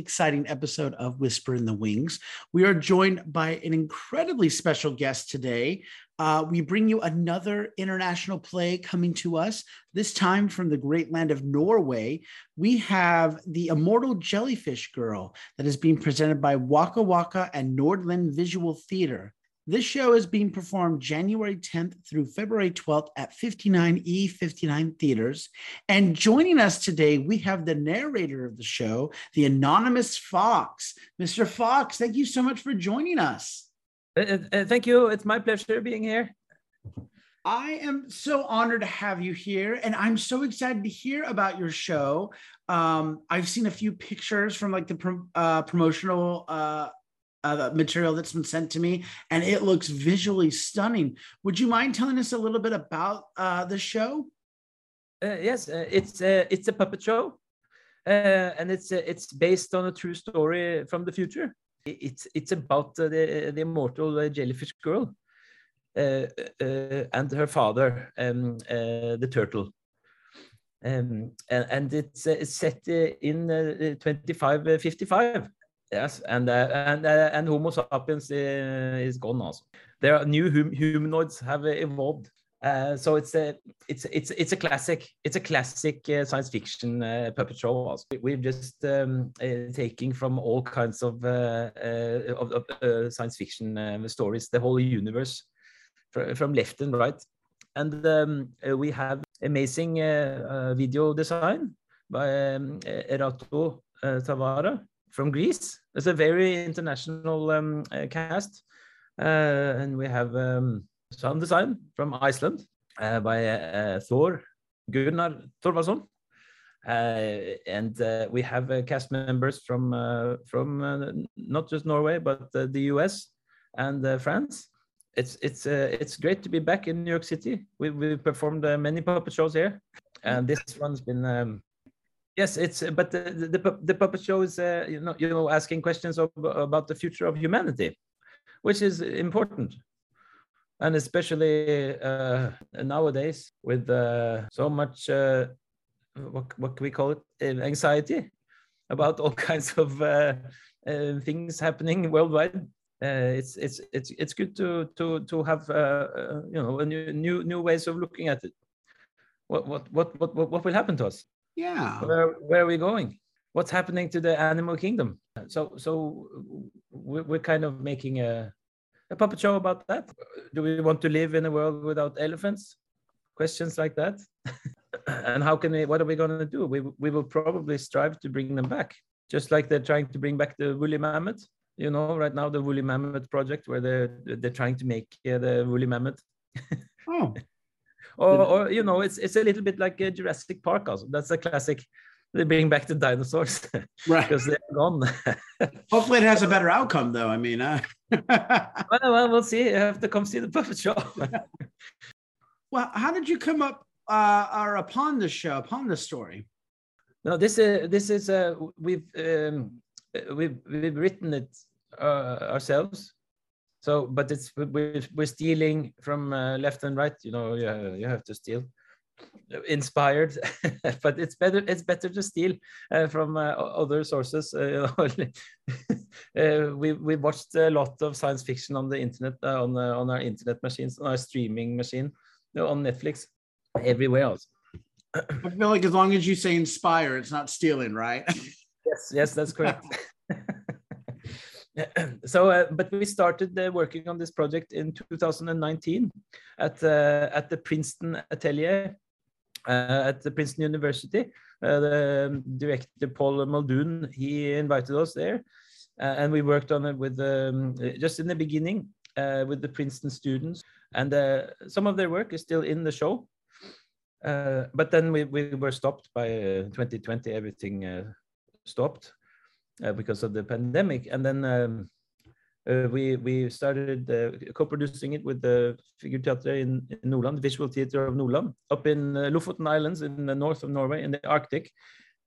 exciting episode of Whisper in the Wings. We are joined by an incredibly special guest today. Uh, we bring you another international play coming to us, this time from the great land of Norway. We have The Immortal Jellyfish Girl that is being presented by Wakka Wakka and Nordland Visual Theater. This show is being performed January 10th through February 12th at 59E59 theaters. And joining us today, we have the narrator of the show, the anonymous Fox. Mr. Fox, thank you so much for joining us. Uh, uh, uh, thank you. It's my pleasure being here. I am so honored to have you here, and I'm so excited to hear about your show. Um, I've seen a few pictures from like the pro- uh, promotional uh, uh, material that's been sent to me, and it looks visually stunning. Would you mind telling us a little bit about uh, the show? Uh, yes, uh, it's uh, it's a puppet show, uh, and it's it's based on a true story from the future. It's it's about the the immortal jellyfish girl and her father, um, the turtle. Um, and, and it's, it's set in 2555 Yes, and uh, and uh, and Homo sapiens is gone also. There are new hum humanoids have evolved. Uh, so it's a it's it's it's a classic it's a classic uh, science fiction uh, puppet show. Also. We're just um, uh, taking from all kinds of of, of science fiction stories, the whole universe, from left and right, and um, we have amazing video design by um, Erato Tavara from Greece. It's a very international um, uh, cast. Uh, and we have um, sound design from Iceland uh, by uh, Thor Gunnar Thorvaldsson. Uh, and uh, we have cast members from from not just Norway but the US and France. It's it's it's great to be back in New York City. We we performed many puppet shows here, and this one's been um, Yes, it's but the the, the puppet show is uh, you know you know asking questions of, about the future of humanity, which is important, and especially uh, nowadays with uh, so much uh, what what can we call it uh, anxiety about all kinds of uh, things happening worldwide. it's it's it's it's good to to to have you know new new new ways of looking at it. What what what what what will happen to us? Yeah. Where, where are we going? What's happening to the animal kingdom? So, so we're, kind of making a, a puppet show about that. Do we want to live in a world without elephants? Questions like that. and how can we, what are we going to do? We, we will probably strive to bring them back, just like they're trying to bring back the woolly mammoth. You know, right now the woolly mammoth project, where they're they're trying to make uh, the woolly mammoth. oh, or, or you know, it's it's a little bit like a Jurassic Park. Also, that's a classic. They bring back the dinosaurs, right? Because they're gone. Hopefully, it has a better outcome, though. I mean, uh... well, well, we'll see. You have to come see the puppet show. well, how did you come up uh, or upon the show, upon the story? No, this is uh, this is uh, we've um, we've we've written it uh, ourselves so but it's we're, we're stealing from uh, left and right you know you, you have to steal. Inspired but it's better it's better to steal uh, from uh, other sources. Uh, uh, we we watched a lot of science fiction on the internet uh, on on our internet machines on our streaming machine on netflix everywhere else. I feel like as long as you say inspire it's not stealing right? Yes yes that's correct so, uh, but we started uh, working on this project in 2019 at uh, at the Princeton Atelier uh, at the Princeton University. Uh, the director Paul Muldoon he invited us there, uh, and we worked on it with um, just in the beginning with the Princeton students, and some of their work is still in the show. but then we, we were stopped by 2020. Everything stopped uh, because of the pandemic. And then um, uh, we we started uh, co-producing it with the Figurteatret in, in Nordland, Visual Theatre of Nordland, up in uh, Lofoten Islands in the north of Norway in the Arctic.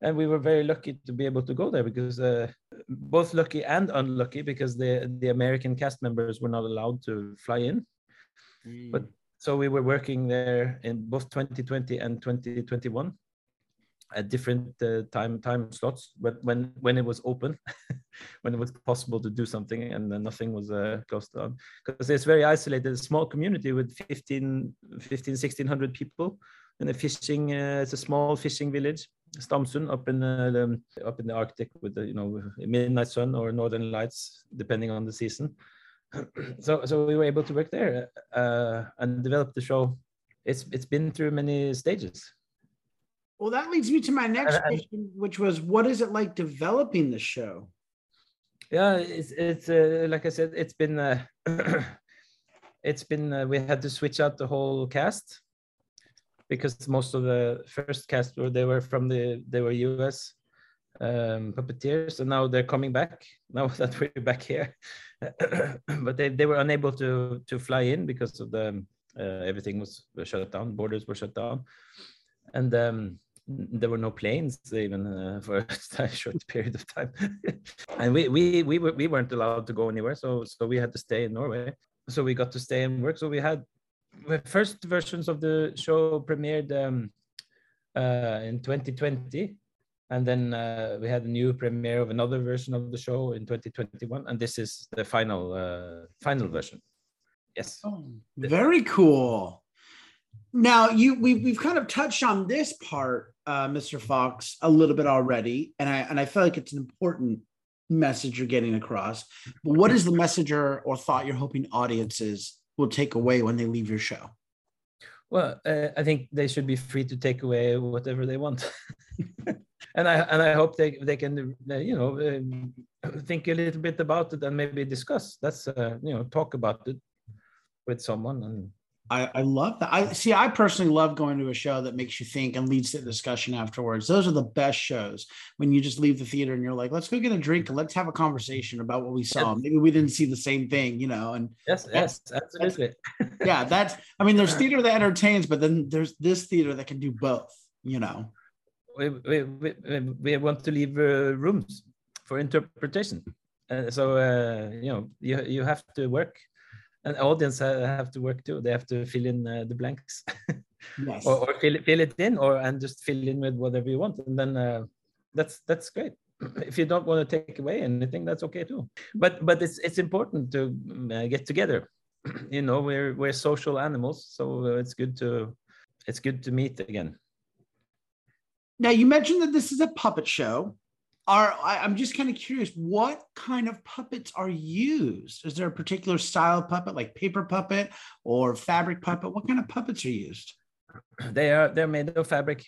And we were very lucky to be able to go there because uh, both lucky and unlucky because the the American cast members were not allowed to fly in. Mm. But so we were working there in both 2020 and 2021 at different uh, time time slots when when when it was open when it was possible to do something and nothing was uh, closed down. Because it's very isolated small community with 15 15 1600 people and a fishing uh, it's a small fishing village Stamsund up in uh, the, up in the Arctic with the you know midnight sun or northern lights depending on the season. So so we were able to work there uh, and develop the show. It's it's been through many stages well, that leads me to my next question, which was, what is it like developing the show? Yeah, it's it's uh, like I said, it's been uh, it's been uh, we had to switch out the whole cast because most of the first cast were they were from the they were U.S. Um, puppeteers, and now they're coming back. Now that we're back here, but they, they were unable to to fly in because of the uh, everything was shut down, borders were shut down, and um, there were no planes even uh, for a short period of time. And we we we, were, we weren't allowed to go anywhere so so we had to stay in norway. So we got to stay and work. So we had the first versions of the show premiered um, uh, in 2020 and then uh, we had a new premiere of another version of the show in 2021 and this is the final uh, final version. Yes. Oh, very cool now you we we've kind of touched on this part, uh, Mr. Fox, a little bit already, and I and I feel like it's an important message you're getting across. But what is the message or, thought you're hoping audiences will take away when they leave your show? Well, uh, I think they should be free to take away whatever they want, and I and I hope they they can uh, you know uh, think a little bit about it and maybe discuss. That's uh, you know talk about it with someone and I, I love that. I see. I personally love going to a show that makes you think and leads to discussion afterwards. Those are the best shows when you just leave the theater and you're like, "Let's go get a drink and let's have a conversation about what we saw." Maybe we didn't see the same thing, you know. And yes, yes, absolutely. yeah, that's. I mean, there's theater that entertains, but then there's this theater that can do both. You know. We we we, we want to leave uh, rooms for interpretation, uh, so uh, you know you you have to work an audience have to work too. They have to fill in uh, the blanks, yes. or, or, fill, fill it in, or and just fill in with whatever you want, and then uh, that's that's great. If you don't want to take away anything, that's okay too. But but it's it's important to uh, get together. you know, we're we're social animals, so it's good to it's good to meet again. Now you mentioned that this is a puppet show are I, am just kind of curious what kind of puppets are used? Is there a particular style of puppet like paper puppet or fabric puppet? What kind of puppets are used? They are they're made of fabric.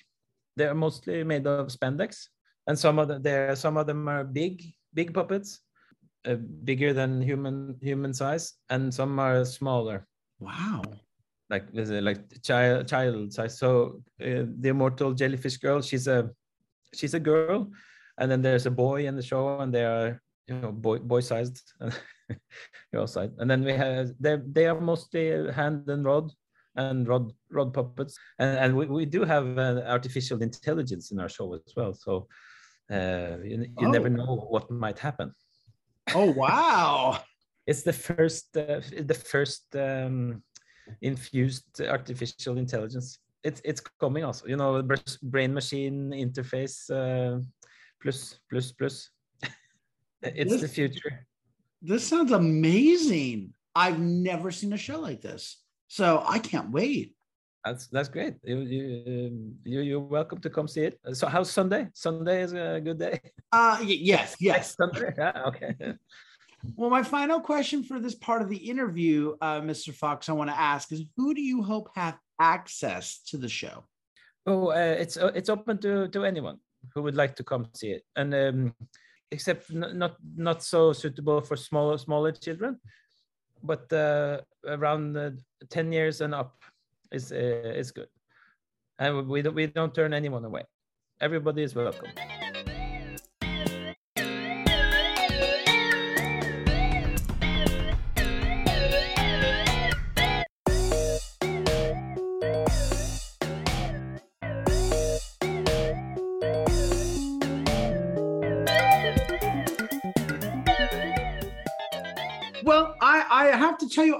They're mostly made of spandex and some of them there some of them are big big puppets uh, bigger than human human size and some are smaller. Wow. Like like child child size? So uh, the immortal jellyfish girl she's a she's a girl and then there's a boy in the show and they are you know boy boy sized your side and then we have they they are mostly hand and rod and rod rod puppets. And, and we, we do have uh, artificial intelligence in our show as well. So uh, you, you oh. never know what might happen. Oh wow. It's the first uh, the first um, infused artificial intelligence. It's it's coming also you know the brain machine interface uh, plus, plus, plus. it's this, the future. This sounds amazing. I've never seen a show like this, so I can't wait. That's that's great. You you um, you you're welcome to come see it. So how's Sunday? Sunday is a good day. Uh yes, yes. Sunday. Yeah, okay. Well, my final question for this part of the interview, uh, Mr. Fox, I want to ask is who do you hope have access to the show? Oh, uh, it's uh, it's open to to anyone who would like to come see it, and um, except not not so suitable for smaller smaller children, but uh, around uh, ten years and up is uh, is good, and we don't we don't turn anyone away. Everybody is welcome.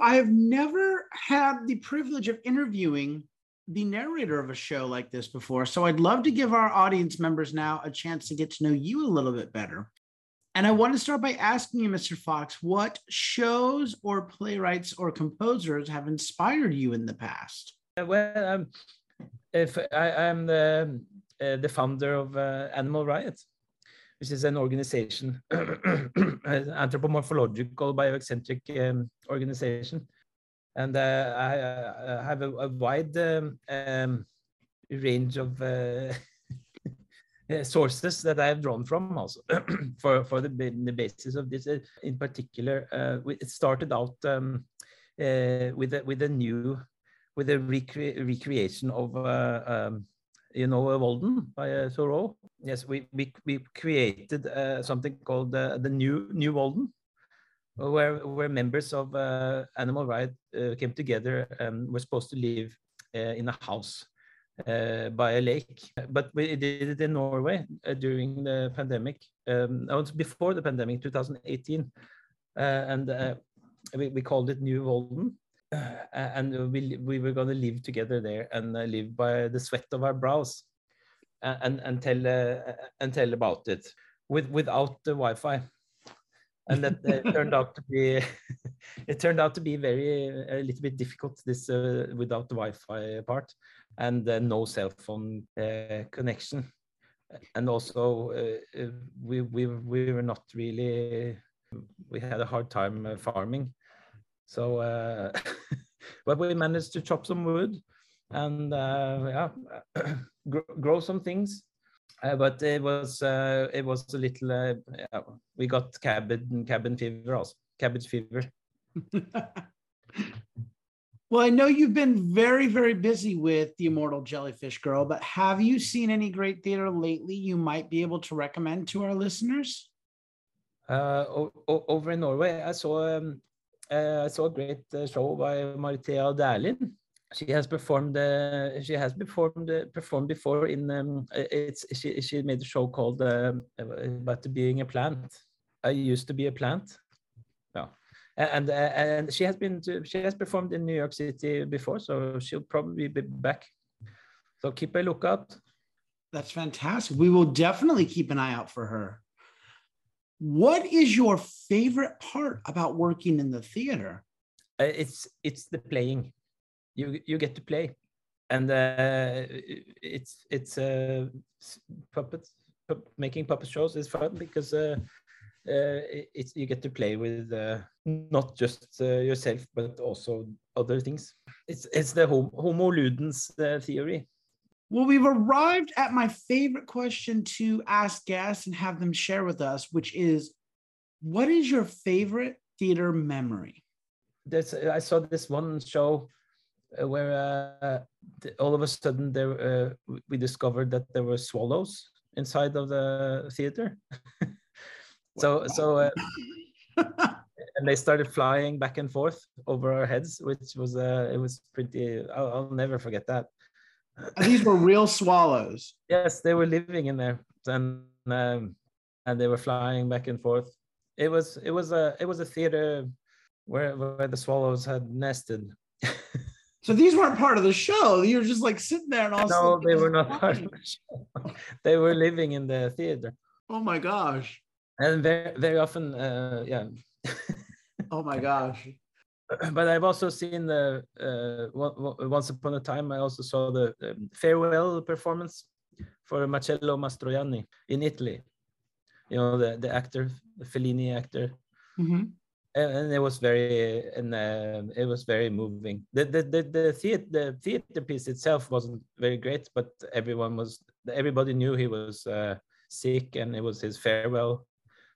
I have never had the privilege of interviewing the narrator of a show like this before, so I'd love to give our audience members now a chance to get to know you a little bit better. And I want to start by asking you, Mr. Fox, what shows or playwrights or composers have inspired you in the past? Uh, well, um, if I, am the uh, the founder of uh, Animal Riot, which is an organization, an anthropomorphological bioeccentric um, organization, and uh, I, I, have a, a wide um, um range of uh, sources that I have drawn from also for, for the, the basis of this. Uh, in particular, uh, it started out um, uh, with, a, with a new, with a recre recreation of, uh, um, you know, Walden by uh, Thoreau. Yes, we, we, we created uh, something called the New, new Walden, where, where members of Animal Riot came together and were supposed to live in a house uh, by a lake. But we did it in Norway uh, during the pandemic. Um, before the pandemic, 2018, uh, and uh, we, we called it New Volden. Uh, and we, we were going to live together there and live by the sweat of our brows and, and, tell, and tell about it with, without the Wi-Fi and that uh, turned out to be it turned out to be very a little bit difficult this uh, without the Wi-Fi part and uh, no cell phone uh, connection. And also, uh, uh, we, we, we were not really, we had a hard time farming. So, uh, but we managed to chop some wood and yeah, grow some things. Uh, but it was uh, it was a little uh, yeah, we got cabin cabin fever also cabbage fever Well, I know you've been very, very busy with The Immortal Jellyfish Girl, but have you seen any great theater lately you might be able to recommend to our listeners? Uh, over in Norway, I saw um, I saw a great show by Maritea Dæhlin. She has performed. Uh, she has performed uh, performed before in. Um, it's she she made a show called um, about being a plant. I used to be a plant and and she has been to, she has performed in New York City before, so she'll probably be back. So keep a lookout. That's fantastic. We will definitely keep an eye out for her. What is your favorite part about working in the theater? Uh, it's it's the playing. You you get to play, and uh, it's it's uh, puppets making puppet shows is fun because uh, uh, it's you get to play with uh, not just uh, yourself but also other things. It's it's the Homo ludens theory. Well, we've arrived at my favorite question to ask guests and have them share with us, which is, what is your favorite theater memory? There's, I saw this one show where uh, all of a sudden there uh, we discovered that there were swallows inside of the theater. So so uh, and they started flying back and forth over our heads, which was uh, it was pretty. I'll, I'll never forget that. And these were real swallows. yes, they were living in there, and um, and they were flying back and forth. It was it was a it was a theater where where the swallows had nested. So these weren't part of the show. You were just like sitting there and all. No, they were not part of the show. They were living in the theater. Oh my gosh and very very often uh, yeah oh my gosh but i've also seen the uh, once upon a time i also saw the um, farewell performance for marcello mastroianni in italy you know the, the actor the fellini actor mm-hmm. and, and, it was very and uh, it was very moving the the the, the theater the theater piece itself wasn't very great but everyone was everybody knew he was uh, sick and it was his farewell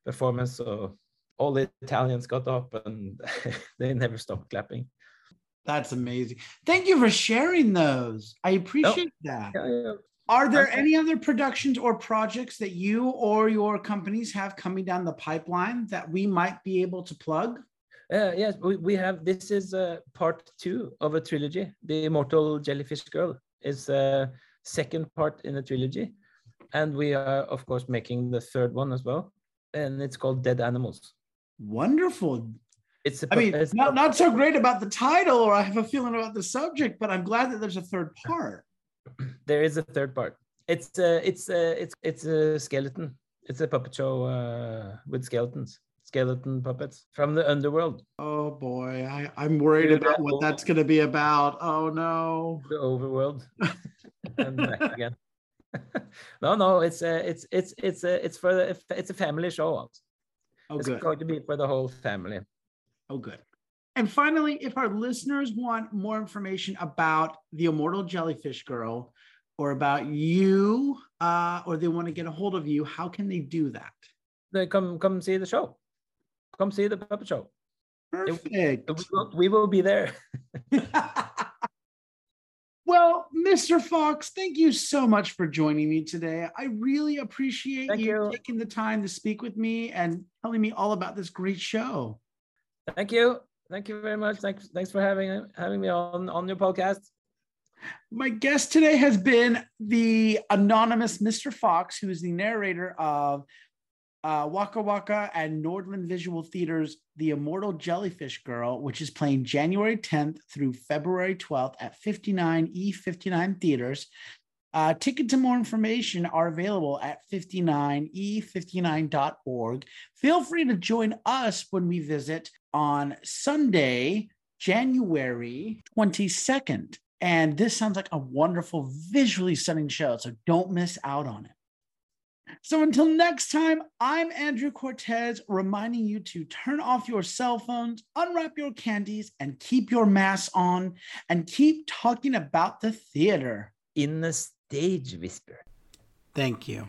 performance. So all the Italians got up and they never stopped clapping. That's amazing. Thank you for sharing those. I appreciate that. Yeah, yeah. Are there okay. any other productions or projects that you or your companies have coming down the pipeline that we might be able to plug? Uh, yes, we, we have. This is uh, part two of a trilogy. The Immortal Jellyfish Girl is a uh, second part in the trilogy. And we are, of course, making the third one as well and it's called Dead Animals. Wonderful. It's a, I mean, it's not, not so great about the title, or I have a feeling about the subject, but I'm glad that there's a third part. there is a third part. It's a, it's a, it's it's a skeleton. It's a puppet show uh, with skeletons, skeleton puppets from the underworld. Oh boy, I, I'm worried about what that's going to be about. Oh no. the overworld and back again. no, no, it's a, it's it's it's a, it's for the it's a family show. Oh it's good. going to be for the whole family. Oh good. And finally, if our listeners want more information about the immortal jellyfish girl, or about you, uh, or they want to get a hold of you, how can they do that? They come come see the show. Come see the puppet show. Perfect. We will, we will be there. well, Mr. Fox, thank you so much for joining me today. I really appreciate you, you. taking the time to speak with me and telling me all about this great show. Thank you. Thank you very much. Thanks thanks for having having me on on your podcast. My guest today has been the anonymous Mr. Fox, who is the narrator of uh, Wakka Wakka and Nordland Visual Theater's The Immortal Jellyfish Girl, which is playing January 10th through February 12th at 59E59 Theaters. Uh, to more information are available at E 59e59.org. Feel free to join us when we visit on Sunday, January 22nd. And this sounds like a wonderful, visually stunning show. So don't miss out on it. So until next time, I'm Andrew Cortez, reminding you to turn off your cell phones, unwrap your candies, and keep your mask on, and keep talking about the theater. In the stage whisper. Thank you.